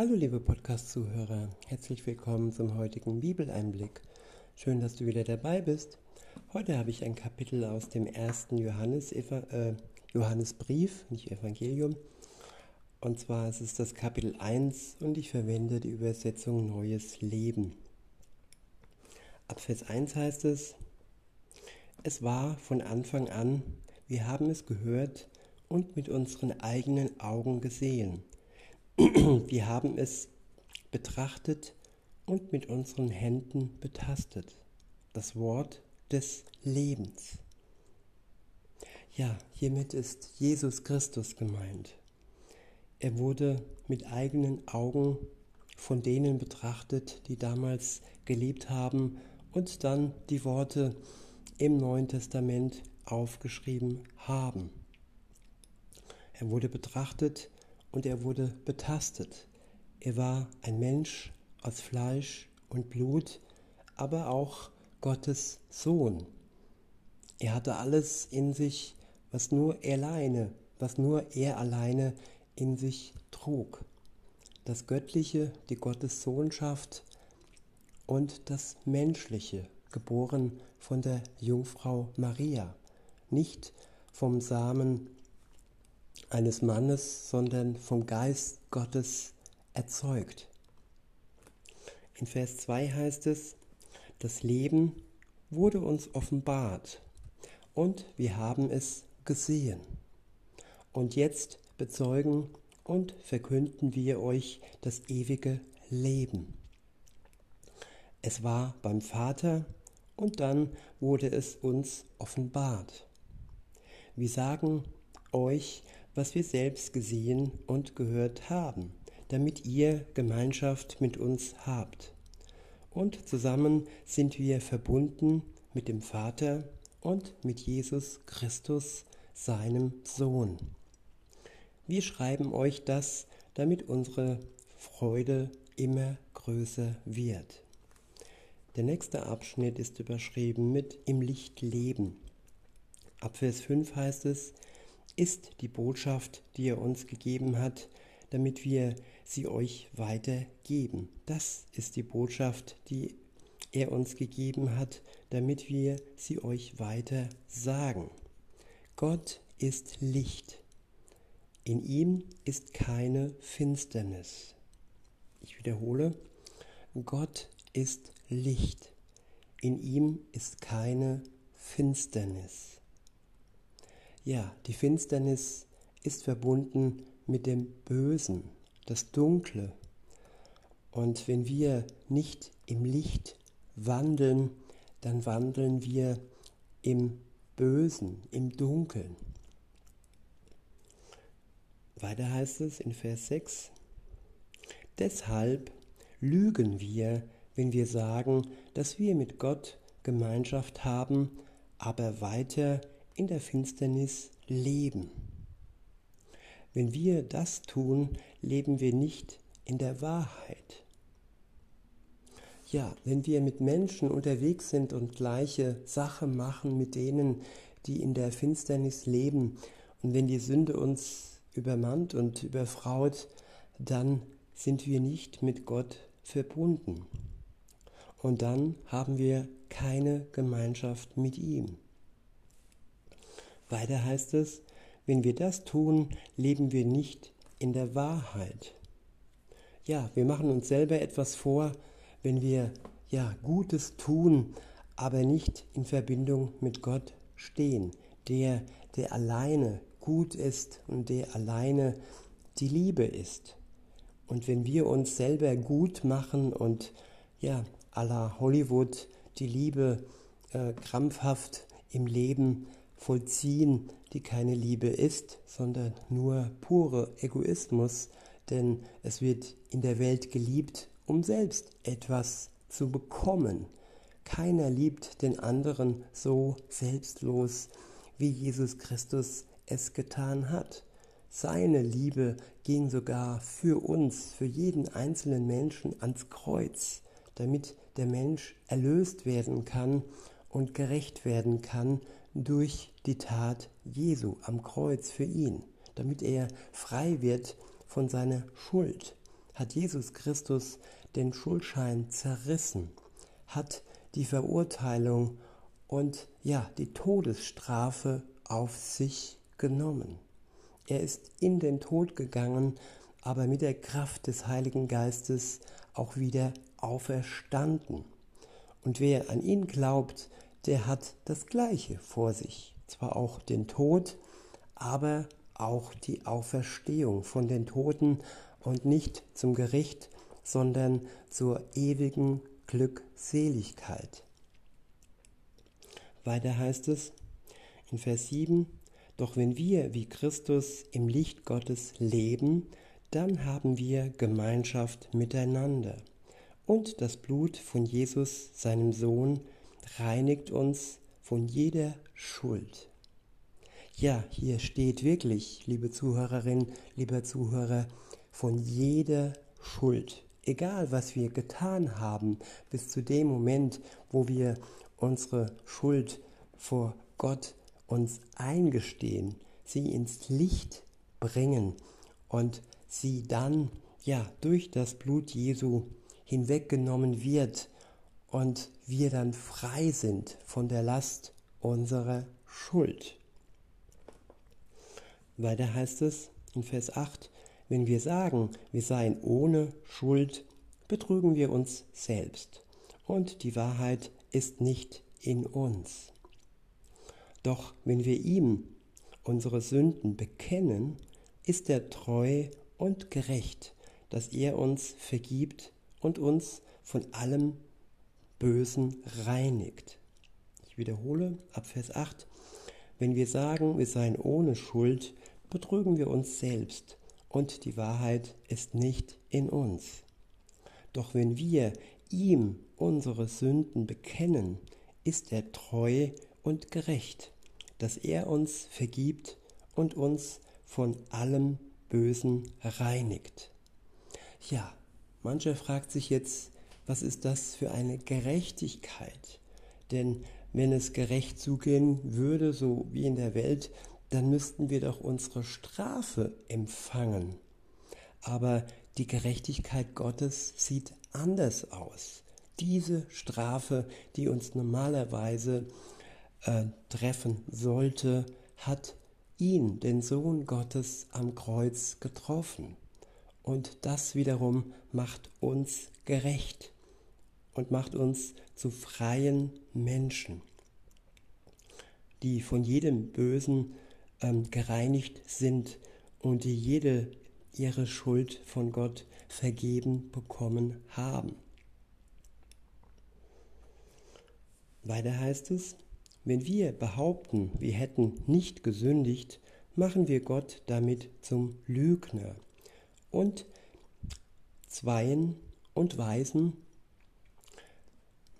Hallo liebe Podcast-Zuhörer, herzlich willkommen zum heutigen Bibeleinblick. Schön, dass du wieder dabei bist. Heute habe ich ein Kapitel aus dem ersten Johannes, äh, Johannesbrief, nicht Evangelium. Und zwar ist es das Kapitel 1 und ich verwende die Übersetzung Neues Leben. Ab Vers 1 heißt es, es war von Anfang an, wir haben es gehört und mit unseren eigenen Augen gesehen. Wir haben es betrachtet und mit unseren Händen betastet. Das Wort des Lebens. Ja, hiermit ist Jesus Christus gemeint. Er wurde mit eigenen Augen von denen betrachtet, die damals gelebt haben und dann die Worte im Neuen Testament aufgeschrieben haben. Er wurde betrachtet und er wurde betastet. Er war ein Mensch aus Fleisch und Blut, aber auch Gottes Sohn. Er hatte alles in sich, was nur er alleine, was nur er alleine in sich trug. Das Göttliche, die Gottes Sohnschaft und das Menschliche, geboren von der Jungfrau Maria, nicht vom Samen eines Mannes, sondern vom Geist Gottes erzeugt. In Vers 2 heißt es, das Leben wurde uns offenbart und wir haben es gesehen. Und jetzt bezeugen und verkünden wir euch das ewige Leben. Es war beim Vater und dann wurde es uns offenbart. Wir sagen euch, was wir selbst gesehen und gehört haben, damit ihr Gemeinschaft mit uns habt. Und zusammen sind wir verbunden mit dem Vater und mit Jesus Christus, seinem Sohn. Wir schreiben euch das, damit unsere Freude immer größer wird. Der nächste Abschnitt ist überschrieben mit Im Licht leben. Ab Vers 5 heißt es, ist die Botschaft, die er uns gegeben hat, damit wir sie euch weitergeben. Das ist die Botschaft, die er uns gegeben hat, damit wir sie euch weiter sagen. Gott ist Licht. In ihm ist keine Finsternis. Ich wiederhole, Gott ist Licht. In ihm ist keine Finsternis. Ja, die Finsternis ist verbunden mit dem Bösen, das Dunkle. Und wenn wir nicht im Licht wandeln, dann wandeln wir im Bösen, im Dunkeln. Weiter heißt es in Vers 6, deshalb lügen wir, wenn wir sagen, dass wir mit Gott Gemeinschaft haben, aber weiter in der Finsternis leben. Wenn wir das tun, leben wir nicht in der Wahrheit. Ja, wenn wir mit Menschen unterwegs sind und gleiche Sache machen mit denen, die in der Finsternis leben, und wenn die Sünde uns übermannt und überfraut, dann sind wir nicht mit Gott verbunden. Und dann haben wir keine Gemeinschaft mit ihm. Weiter heißt es, wenn wir das tun, leben wir nicht in der Wahrheit. Ja, wir machen uns selber etwas vor, wenn wir ja Gutes tun, aber nicht in Verbindung mit Gott stehen, der der alleine gut ist und der alleine die Liebe ist. Und wenn wir uns selber gut machen und ja, à la Hollywood die Liebe äh, krampfhaft im Leben vollziehen, die keine Liebe ist, sondern nur pure Egoismus, denn es wird in der Welt geliebt, um selbst etwas zu bekommen. Keiner liebt den anderen so selbstlos, wie Jesus Christus es getan hat. Seine Liebe ging sogar für uns, für jeden einzelnen Menschen ans Kreuz, damit der Mensch erlöst werden kann und gerecht werden kann durch die Tat Jesu am Kreuz für ihn, damit er frei wird von seiner Schuld, hat Jesus Christus den Schuldschein zerrissen, hat die Verurteilung und ja, die Todesstrafe auf sich genommen. Er ist in den Tod gegangen, aber mit der Kraft des Heiligen Geistes auch wieder auferstanden. Und wer an ihn glaubt, der hat das Gleiche vor sich. Zwar auch den Tod, aber auch die Auferstehung von den Toten und nicht zum Gericht, sondern zur ewigen Glückseligkeit. Weiter heißt es in Vers 7, Doch wenn wir wie Christus im Licht Gottes leben, dann haben wir Gemeinschaft miteinander. Und das Blut von Jesus, seinem Sohn, reinigt uns von jeder Schuld. Ja, hier steht wirklich, liebe Zuhörerin, lieber Zuhörer, von jeder Schuld. Egal, was wir getan haben, bis zu dem Moment, wo wir unsere Schuld vor Gott uns eingestehen, sie ins Licht bringen und sie dann ja durch das Blut Jesu hinweggenommen wird und wir dann frei sind von der Last unserer Schuld. Weiter heißt es in Vers 8, wenn wir sagen, wir seien ohne Schuld, betrügen wir uns selbst und die Wahrheit ist nicht in uns. Doch wenn wir ihm unsere Sünden bekennen, ist er treu und gerecht, dass er uns vergibt und uns von allem Bösen reinigt. Ich wiederhole ab Vers 8. Wenn wir sagen, wir seien ohne Schuld, betrügen wir uns selbst und die Wahrheit ist nicht in uns. Doch wenn wir ihm unsere Sünden bekennen, ist er treu und gerecht, dass er uns vergibt und uns von allem Bösen reinigt. Ja, mancher fragt sich jetzt, was ist das für eine Gerechtigkeit? Denn wenn es gerecht zugehen würde, so wie in der Welt, dann müssten wir doch unsere Strafe empfangen. Aber die Gerechtigkeit Gottes sieht anders aus. Diese Strafe, die uns normalerweise äh, treffen sollte, hat ihn, den Sohn Gottes, am Kreuz getroffen. Und das wiederum macht uns gerecht und macht uns zu freien Menschen, die von jedem Bösen ähm, gereinigt sind und die jede ihre Schuld von Gott vergeben bekommen haben. Weiter heißt es, wenn wir behaupten, wir hätten nicht gesündigt, machen wir Gott damit zum Lügner und Zweien und Weisen,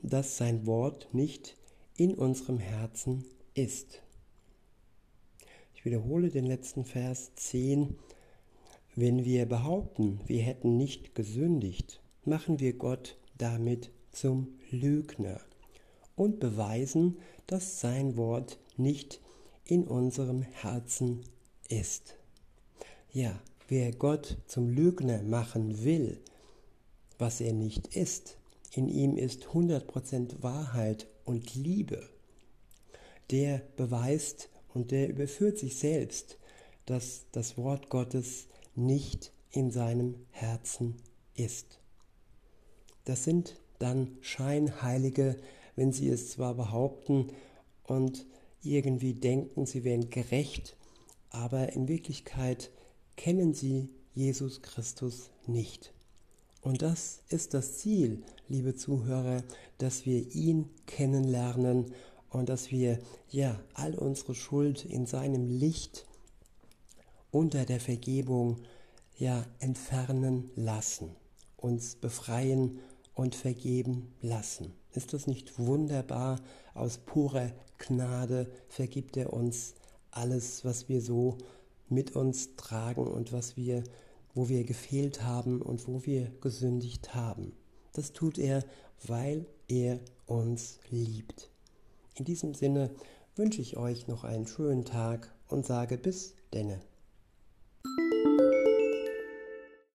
dass sein Wort nicht in unserem Herzen ist. Ich wiederhole den letzten Vers 10. Wenn wir behaupten, wir hätten nicht gesündigt, machen wir Gott damit zum Lügner und beweisen, dass sein Wort nicht in unserem Herzen ist. Ja, wer Gott zum Lügner machen will, was er nicht ist, in ihm ist 100% Wahrheit und Liebe, der beweist und der überführt sich selbst, dass das Wort Gottes nicht in seinem Herzen ist. Das sind dann Scheinheilige, wenn sie es zwar behaupten und irgendwie denken, sie wären gerecht, aber in Wirklichkeit kennen sie Jesus Christus nicht. Und das ist das Ziel, liebe Zuhörer, dass wir ihn kennenlernen und dass wir ja all unsere Schuld in seinem Licht unter der Vergebung ja entfernen lassen, uns befreien und vergeben lassen. Ist das nicht wunderbar? Aus purer Gnade vergibt er uns alles, was wir so mit uns tragen und was wir, wo wir gefehlt haben und wo wir gesündigt haben. Das tut er, weil er uns liebt. In diesem Sinne wünsche ich euch noch einen schönen Tag und sage bis denne.